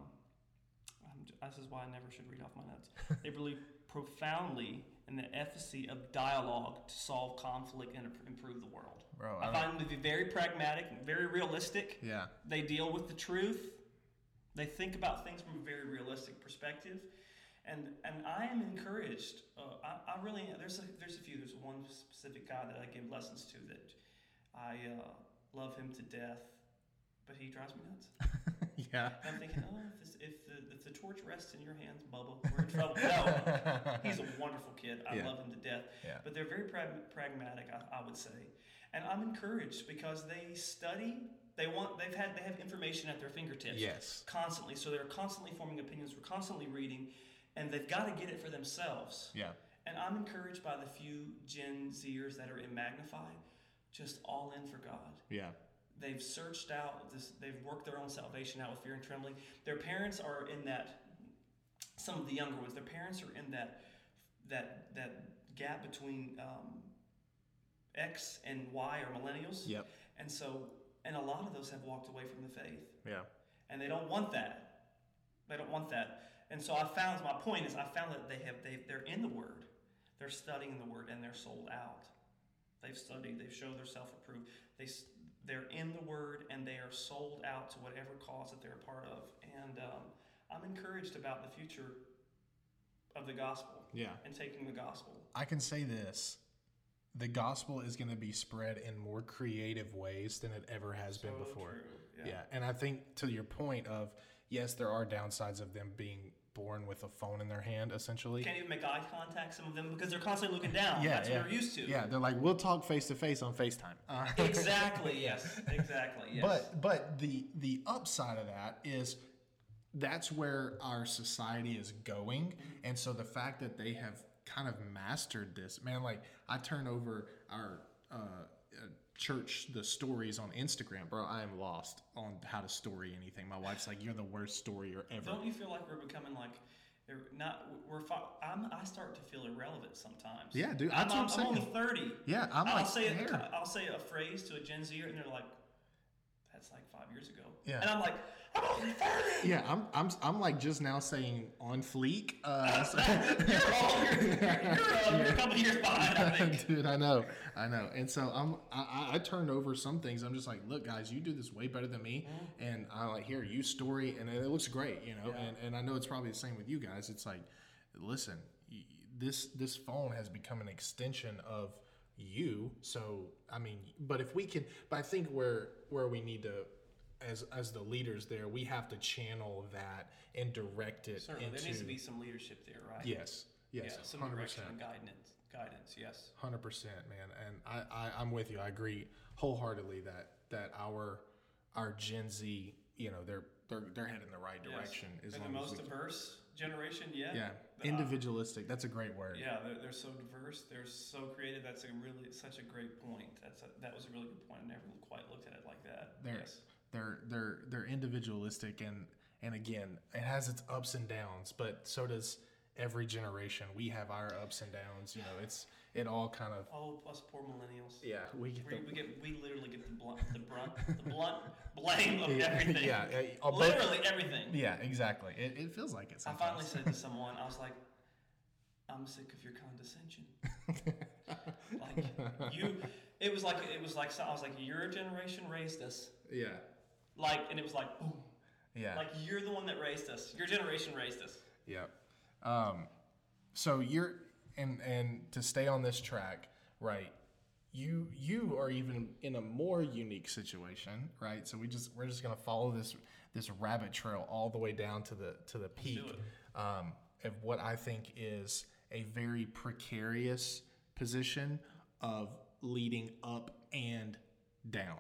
I'm, this is why I never should read off my notes. they believe profoundly in the efficacy of dialogue to solve conflict and improve the world. Bro, I I find them to be very pragmatic, very realistic. yeah. They deal with the truth. They think about things from a very realistic perspective, and and I am encouraged. Uh, I, I really there's a, there's a few. There's one specific guy that I give lessons to that I uh, love him to death, but he drives me nuts. yeah. And I'm thinking, oh, if, this, if the if the torch rests in your hands, Bubba, we're in trouble. No, he's a wonderful kid. I Yeah. love him to death. Yeah. But they're very pragmatic, I, I would say, and I'm encouraged because they study. They want. They've had. They have information at their fingertips. Yes. Constantly, so they're constantly forming opinions. We're constantly reading, and they've got to get it for themselves. Yeah. And I'm encouraged by the few Gen Zers that are in Magnify, just all in for God. Yeah. They've searched out this. They've worked their own salvation out with fear and trembling. Their parents are in that. Some of the younger ones, their parents are in that that that gap between um, X and Y or millennials, Yep. and so and a lot of those have walked away from the faith, Yeah. and they don't want that. They don't want that. And so I found my point is I found that they have they they're in the Word, they're studying the Word, and they're sold out. They've studied, they've showed their self approved. They they're in the Word and they are sold out to whatever cause that they're a part of. And um, I'm encouraged about the future of the gospel Yeah. and taking the gospel. I can say this. The gospel is going to be spread in more creative ways than it ever has been before. true. Yeah. And I think to your point of yes, there are downsides of them being born with a phone in their hand, essentially. Can't even make eye contact, some of them, because they're constantly looking down. Yeah, That's yeah. what they're used to. Yeah, they're like, we'll talk face to face on FaceTime. Uh, exactly, yes. Exactly, yes. But but the the upside of that is that's where our society is going, and so the fact that they have kind of mastered this, man. Like I turn over our uh, uh, church the stories on Instagram, bro. I am lost on how to story anything. My wife's like, "You're the worst storyer ever." Don't you feel like we're becoming like not we're I'm, I start to feel irrelevant sometimes. Yeah, dude, I'm, I'm I'm only thirty. Yeah, I'm I'll like, say a. I'll say a phrase to a Gen Zer and they're like, "That's like five years ago." Yeah. and I'm like, "I'm only 30. Yeah, I'm, I'm, I'm like just now saying on fleek. Uh, so- You're, you're, you're, a couple years behind, I think. Dude, I know, I know, and so I'm, I, I- turned over some things. I'm just like, look, guys, you do this way better than me, and I like here you story, and it looks great, you know, and, and I know it's probably the same with you guys. It's like, listen, this this phone has become an extension of you. So I mean, but if we can, but I think where where we need to. As, as the leaders there, we have to channel that and direct it Certainly, into there needs to be some leadership there, right? yes, yes, yeah, some hundred direction and guidance. Guidance, yes. Hundred percent, man, and I, I I'm with you. I agree wholeheartedly that that our our Gen Z, you know, they're they're they're heading the right Yes. direction as They're the most diverse generation yet. yeah, Uh, individualistic. That's a great word. Yeah, they're, they're so diverse. They're so creative. That's a really such a great point. That's a, that was a really good point. I never quite looked at it like that. They're yes. They're they're they're individualistic, and and again, it has its ups and downs, but so does every generation. We have our ups and downs. You know, it's it all kind of Oh, us poor millennials. yeah. We get We, the, we get we literally get the blunt the brunt the blunt blame of yeah, everything. yeah, yeah, uh, both- literally everything. yeah, exactly. It, it feels like it. I Sometimes. finally said to someone, I was like, I'm sick of your condescension. like you, it was like it was like so- I was like, your generation raised us. yeah, Like, and it was like, boom. yeah. Like you're the one that raised us. Your generation raised us. Yeah. Um, so you're and and to stay on this track, right? You you are even in a more unique situation, right? So we just we're just gonna follow this this rabbit trail all the way down to the to the peak um, of what I think is a very precarious position of leading up and down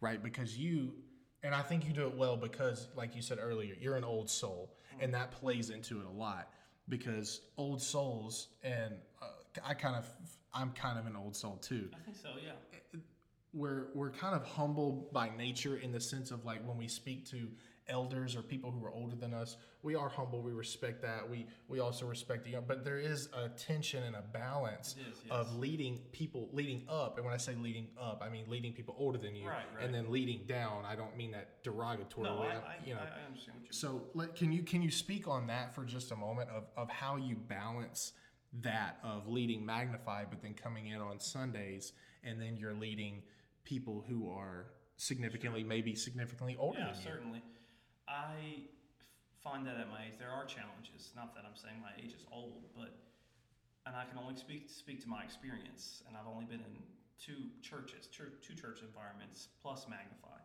right? Because you, and I think you do it well because, like you said earlier, you're an old soul, and that plays into it a lot. Because old souls, and uh, I kind of, I'm kind of an old soul too. I think so. Yeah. We're we're kind of humble by nature in the sense of like when we speak to elders or people who are older than us, we are humble. We respect that. We we also respect the young, but there is a tension and a balance is, of leading people leading up. And when I say leading up, I mean leading people older than you, Right, right. and then leading down. I don't mean that derogatory No, way. I, I'm- you know. I understand what you're so let, can you can you speak on that for just a moment of, of how you balance that of leading Magnify, but then coming in on Sundays, and then you're leading people who are significantly, maybe significantly older Yeah, than you. I find that at my age there are challenges. Not that I'm saying my age is old, but and I can only speak speak to my experience. And I've only been in two churches, two church environments plus Magnify.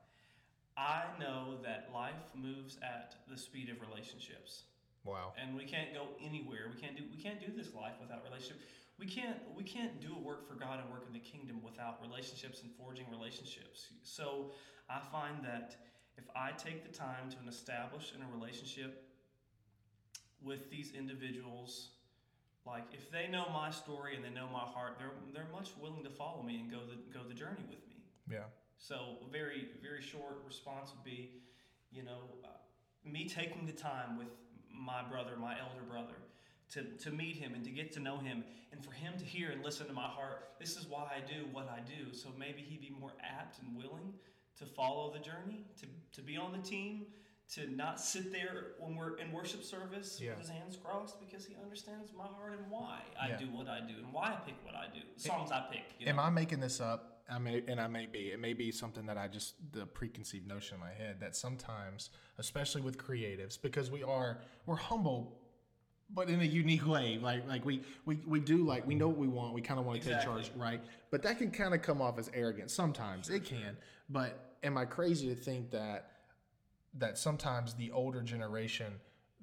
I know that life moves at the speed of relationships. Wow. and we can't go anywhere. We can't do we can't do this life without relationship. We can't we can't do a work for God and work in the kingdom without relationships and forging relationships. So I find that if I take the time to establish in a relationship with these individuals, like if they know my story and they know my heart, they're they're much willing to follow me and go the go the journey with me. Yeah. So very very short response would be, you know, uh, me taking the time with my brother, my elder brother, to, to meet him and to get to know him, and for him to hear and listen to my heart. This is why I do what I do. So maybe he'd be more apt and willing to follow the journey, to, to be on the team, to not sit there when we're in worship service Yeah. with his hands crossed because he understands my heart and why I Yeah. do what I do and why I pick what I do. Songs I pick. You Am? I making this up? I may, and I may be. It may be something that I just the preconceived notion in my head that sometimes, especially with creatives, because we are we're humble, but in a unique way. Like like we we we do like we know what we want. We kind of want to Exactly. take charge, right? But that can kind of come off as arrogant. Sometimes it can. But am I crazy to think that that sometimes the older generation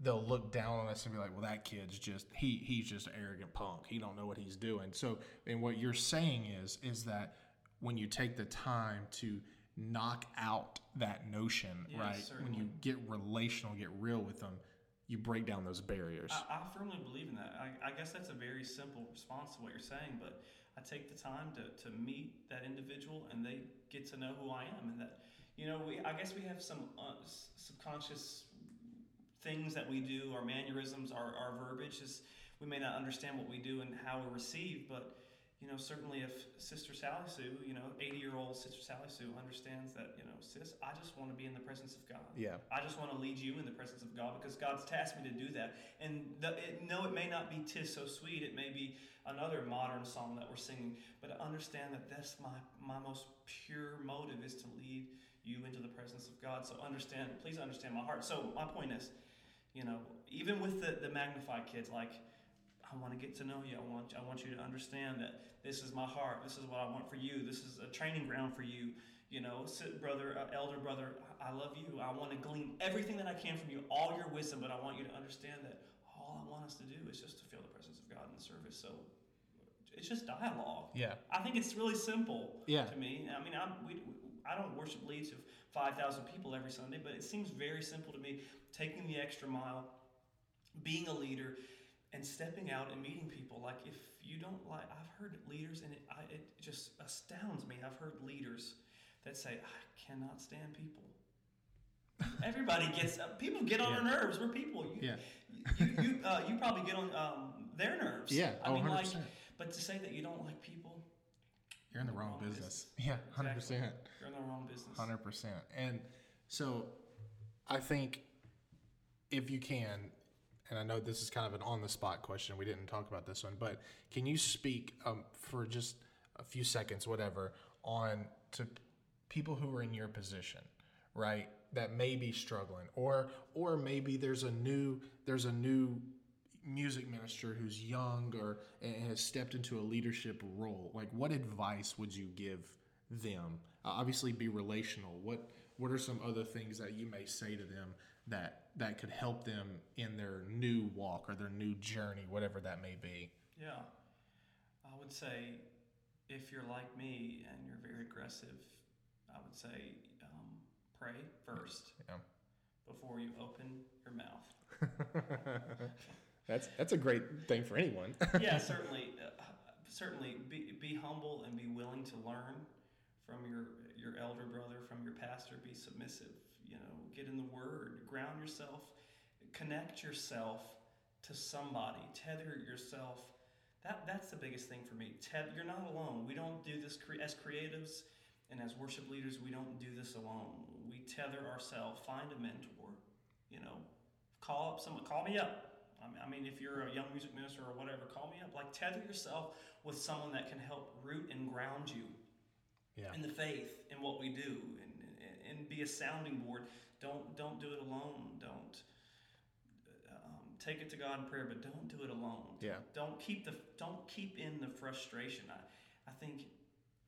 they'll look down on us and be like, "Well, that kid's just he he's just an arrogant punk. He don't know what he's doing." So, and what you're saying is is that when you take the time to knock out that notion, right? When you get relational, get real with them, you break down those barriers. I, I firmly believe in that. I, I guess that's a very simple response to what you're saying, but I take the time to, to meet that individual and they get to know who I am. And that, you know, we, I guess we have some uh, subconscious things that we do, our mannerisms, our, our verbiage is we may not understand what we do and how we receive, but you know, certainly if Sister Sally Sue, you know, 80 year old Sister Sally Sue understands that, you know, sis, I just want to be in the presence of God. yeah, I just want to lead you in the presence of God because God's tasked me to do that. And the, it, no, it may not be "Tis So Sweet." It may be another modern song that we're singing. But understand that that's my my most pure motive is to lead you into the presence of God. So understand, please understand my heart. So my point is, you know, even with the the magnified kids, like I want to get to know you. I want I want you to understand that this is my heart. This is what I want for you. This is a training ground for you. You know, sit, brother, uh, elder brother, I love you. I want to glean everything that I can from you, all your wisdom. But I want you to understand that all I want us to do is just to feel the presence of God in the service. So it's just dialogue. yeah, I think it's really simple Yeah. to me. I mean, I'm, we, I don't worship leads of 5,000 people every Sunday, but it seems very simple to me taking the extra mile, being a leader, and stepping out and meeting people. Like, if you don't like, I've heard leaders, and it, I, it just astounds me. I've heard leaders that say, I cannot stand people. Everybody gets uh, people get on our nerves. We're people. You, Yeah. You you, uh, you probably get on um, their nerves. yeah. I mean, 100 like, percent. but to say that you don't like people, You're in the wrong business. Yeah, hundred percent. you're in the wrong business. Hundred percent. And so, I think if you can, and I know this is kind of an on the spot question. We didn't talk about this one, but can you speak um, for just a few seconds, whatever, on to people who are in your position, right? That may be struggling, or or maybe there's a new there's a new music minister who's young or and has stepped into a leadership role like what advice would you give them uh, obviously be relational what what are some other things that you may say to them that that could help them in their new walk or their new journey whatever that may be Yeah, I would say if you're like me and you're very aggressive, I would say um, pray first yeah before you open your mouth. that's that's a great thing for anyone yeah, certainly, uh, certainly be, be humble and be willing to learn from your your elder brother, from your pastor. Be submissive. You know, get in the Word, ground yourself, connect yourself to somebody, tether yourself. That that's the biggest thing for me. Ted, you're not alone. We don't do this cre- as creatives and as worship leaders. We don't do this alone. We tether ourselves. Find a mentor. You know, call up someone. Call me up. I mean- I mean, if you're a young music minister or whatever, call me up. Like tether yourself with someone that can help root and ground you yeah in the faith in what we do and, and, and be a sounding board. Don't don't do it alone. Don't um, take it to God in prayer, but don't do it alone. Yeah. Don't keep the don't keep in the frustration. I I think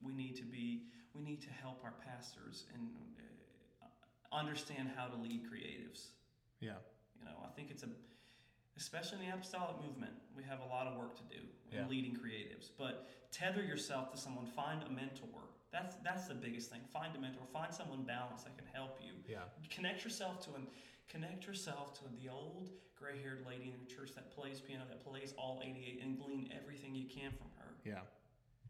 we need to be we need to help our pastors and uh, understand how to lead creatives. Yeah. You know, I think it's a, especially in the apostolic movement, we have a lot of work to do in Yeah. leading creatives. But tether yourself to someone, find a mentor. That's that's the biggest thing. Find a mentor. Find someone balanced that can help you. Yeah. Connect yourself to an, connect yourself to the old gray-haired lady in your church that plays piano, that plays all 88, and glean everything you can from her. Yeah.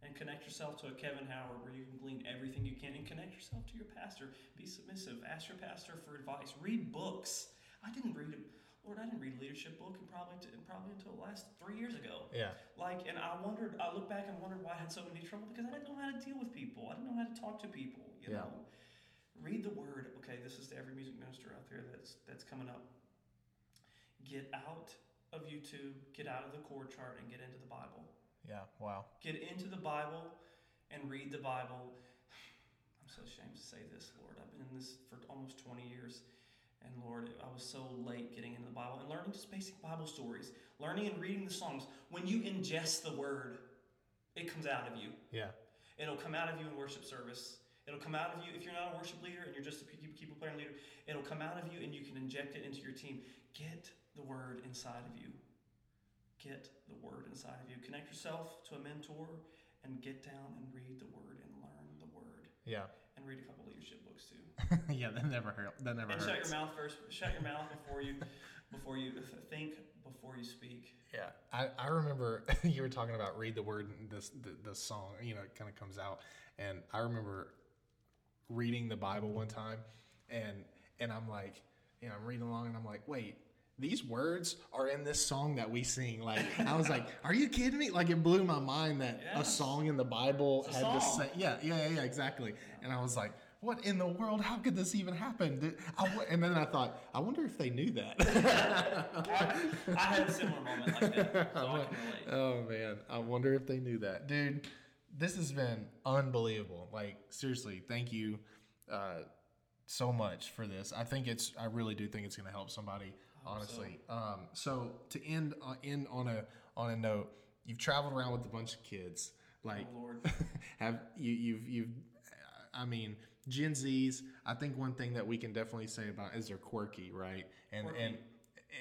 And connect yourself to a Kevin Howard where you can glean everything you can. And connect yourself to your pastor. Be submissive. Ask your pastor for advice. Read books. I didn't read a Lord. I didn't read a leadership book and probably t- probably until last three years ago. Yeah. Like, and I wondered. I look back and wondered why I had so many trouble because I didn't know how to deal with people. I didn't know how to talk to people. You Yeah. know, read the word. Okay, this is to every music minister out there that's that's coming up. Get out of YouTube. Get out of the chord chart and get into the Bible. Yeah. Wow. Get into the Bible and read the Bible. I'm so ashamed to say this, Lord. I've been in this for almost 20 years. And Lord, I was so late getting into the Bible and learning just basic Bible stories, learning and reading the songs. When you ingest the word, it comes out of you. Yeah. It'll come out of you in worship service. It'll come out of you if you're not a worship leader and you're just a keep- keyboard player leader. It'll come out of you and you can inject it into your team. Get the word inside of you. Get the word inside of you. Connect yourself to a mentor and get down and read the word and learn the word. Yeah. And read a couple leadership books too. yeah. That never hurt. That never and hurts. shut your mouth first. Shut your mouth before you before you think before you speak. Yeah, I, I remember you were talking about read the word and this the, the song you know it kind of comes out and I remember reading the Bible one time and and I'm like you know I'm reading along and I'm like wait these words are in this song that we sing like I was like are you kidding me like it blew my mind that a song in the Bible It's a had the same yeah yeah yeah, yeah exactly and I was like what in the world how could this even happen Did- I and then I thought I wonder if they knew that I, I had a similar moment like that. So. Oh man, I wonder if they knew that, dude. This has been unbelievable. Like seriously, thank you uh, so much for this. I think it's. I really do think it's going to help somebody. Honestly. Um, so to end uh, end on a on a note, you've traveled around with a bunch of kids. Like Oh, Lord. have you you've you've I mean Gen Zs. I think one thing that we can definitely say about is they're quirky, right? And Quirky. and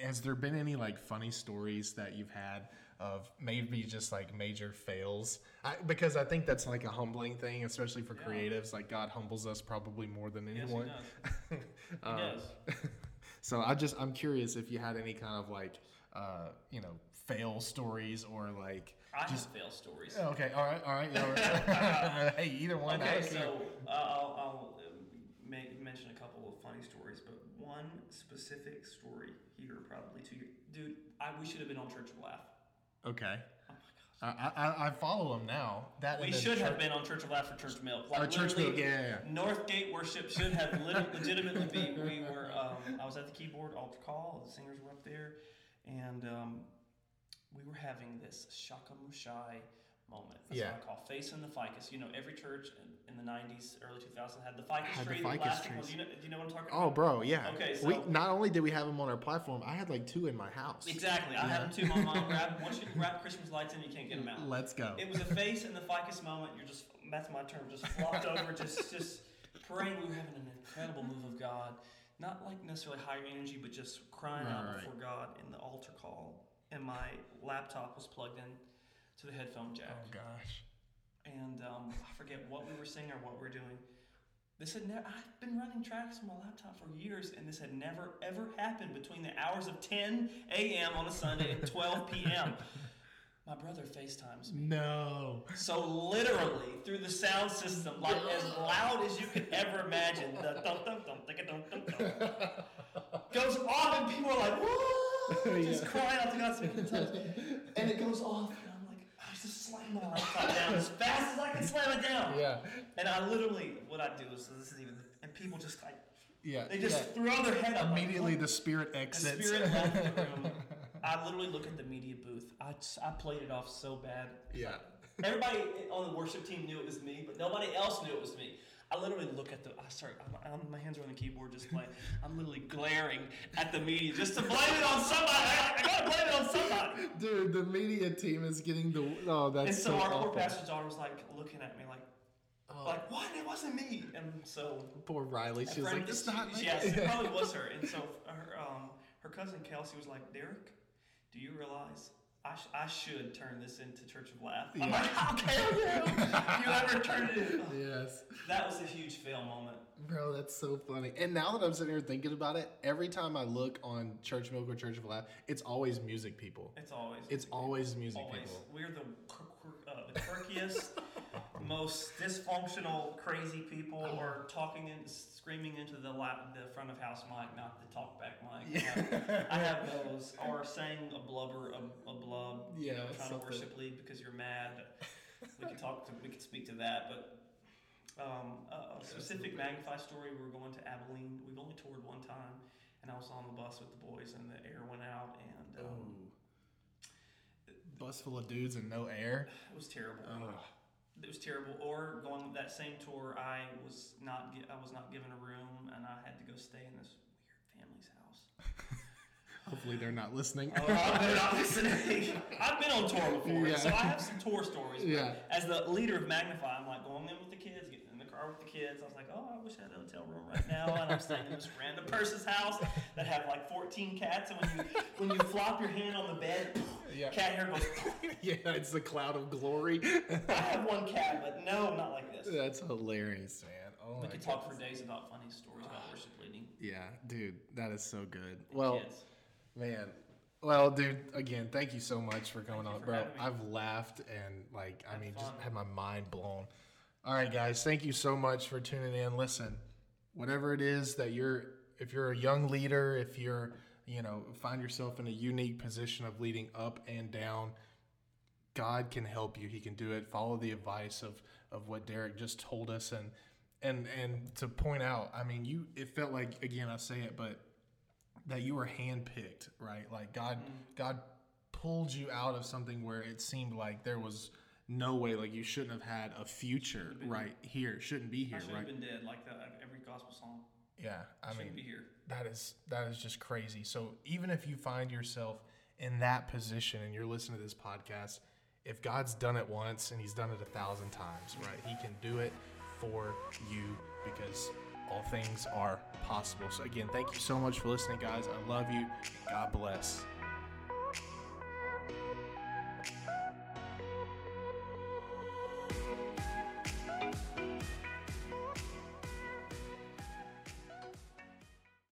has there been any like funny stories that you've had of maybe just like major fails? I, because I think that's like a humbling thing, especially for Yeah. creatives. Like God humbles us probably more than Yes, he anyone. does. He Um, does. so I just I'm curious if you had any kind of like uh, you know fail stories or like I just fail stories. okay all right all right yeah, hey either one Okay, so uh, I'll, I'll um, ma- mention a couple of funny stories, but one specific story here, probably to you, dude. I we should have been on Church of Laugh. okay Oh my gosh. I, I I follow them now that We and should have been on Church of Laugh for Church Milk. oh, church milk yeah yeah. Northgate worship should have lit- legitimately been. We were. Um, I was at the keyboard, altar call. The singers were up there, and um, we were having this shakamushai moment. That's Yeah. what I call facing the ficus. You know, every church in, in the '90s, early 2000s had the ficus Had the tree. ficus plastic trees. ones. You know, do you know what I'm talking oh, about? Oh, bro, yeah. Okay, we so- not only did we have them on our platform, I had like two in my house. Exactly. I had them too. My mom grabbed. Once you grab Christmas lights in, you can't get them out. Let's go. It was a face in the ficus moment. You're just that's my term. Just flopped over, just just praying. We were having an incredible move of God. Not like necessarily higher energy, but just crying Right, out right. before God in the altar call. And my laptop was plugged in to the headphone jack. oh gosh. And um, I forget what we were saying or what we were doing. This had never. I've been running tracks on my laptop for years, and this had never ever happened between the hours of 10 a.m. on a Sunday and 12 p.m. My brother FaceTimes me. No. So literally through the sound system, like as loud as you could ever imagine, the dum dum dum dum dum dum dum goes off, and people are like, "Whoa!" just Yeah. crying out to God so many times, and it goes off, and I'm like, I was just slamming my laptop down as fast as I can slam it down. Yeah. And I literally, what I do is, so this is even, and people just like, Yeah. they just yeah. throw their head up. immediately "What the spirit the exits. spirit left the room. I literally look at the media booth. I, just- I played it off so bad. yeah. Everybody on the worship team knew it was me, but nobody else knew it was me. I literally look at the. I start. I'm, I'm, my hands are on the keyboard, just playing. I'm literally glaring at the media just to blame it on somebody. I, I gotta blame it on somebody. Dude, the media team is getting the oh that's And so, so our poor awful. pastor's daughter was like looking at me like, like what? It wasn't me. And so Poor Riley. She was like, "It's not me." Yes, it probably was her. And so her, um, her cousin Kelsey was like, Derek, do you realize I, sh- I should turn this into Church of Laugh? I'm like, how can you? You ever turned it into? yes. That was a huge fail moment. Bro, that's so funny. And now that I'm sitting here thinking about it, every time I look on Church Milk or Church of Laugh, it's always music people. It's always. It's always music always. people. We're the uh, the quirkiest, most dysfunctional, crazy people, are talking and screaming into the the front of house mic, not the talkback mic. Yeah. I have those, or saying a blubber, a, a blub. Yeah, trying something. to worship lead because you're mad. We can talk to, we can speak to that, but. Um, a, a specific Magnify story. We were going to Abilene. We've only toured one time, and I was on the bus with the boys, and the air went out, and um, Bus full of dudes and no air. it was terrible. Ugh. It was terrible. Or going that same tour, I was not I was not given a room, and I had to go stay in this weird family's house. Hopefully they're not listening. Oh, they're not listening. I've been on tour before, Yeah. so I have some tour stories. But Yeah. As the leader of Magnify, I'm like going in with the kids, getting car with the kids. I was like, oh, I wish I had a hotel room right now, and I'm staying in this random person's house that have like 14 cats, and when you when you flop your hand on the bed, Yeah. cat hair goes. yeah, it's the cloud of glory. I have one cat, but no, not like this. That's hilarious, man. Oh We could talk for days about funny stories about worship leading. Yeah, dude, that is so good. and Well, kids. man. Well, dude, again, thank you so much for coming Thank on, for bro. I've laughed and like, I Had mean, just had my mind blown. All right, guys, thank you so much for tuning in. Listen, whatever it is that you're, if you're a young leader, if you're, you know, find yourself in a unique position of leading up and down, God can help you. He can do it. Follow the advice of of what Derek just told us, and and and to point out, I mean, you. It felt like again, I say it, but that you were handpicked, right? Like God, mm. God pulled you out of something where it seemed like there was no way, like you shouldn't have had a future right here, shouldn't be here. I should right? have been dead, like that every gospel song. Yeah, I I mean, shouldn't be here. that is that is just crazy. So even if you find yourself in that position and you're listening to this podcast, if God's done it once and He's done it a thousand times, right? He can do it for you because all things are possible. So again, thank you so much for listening, guys. I love you. God bless.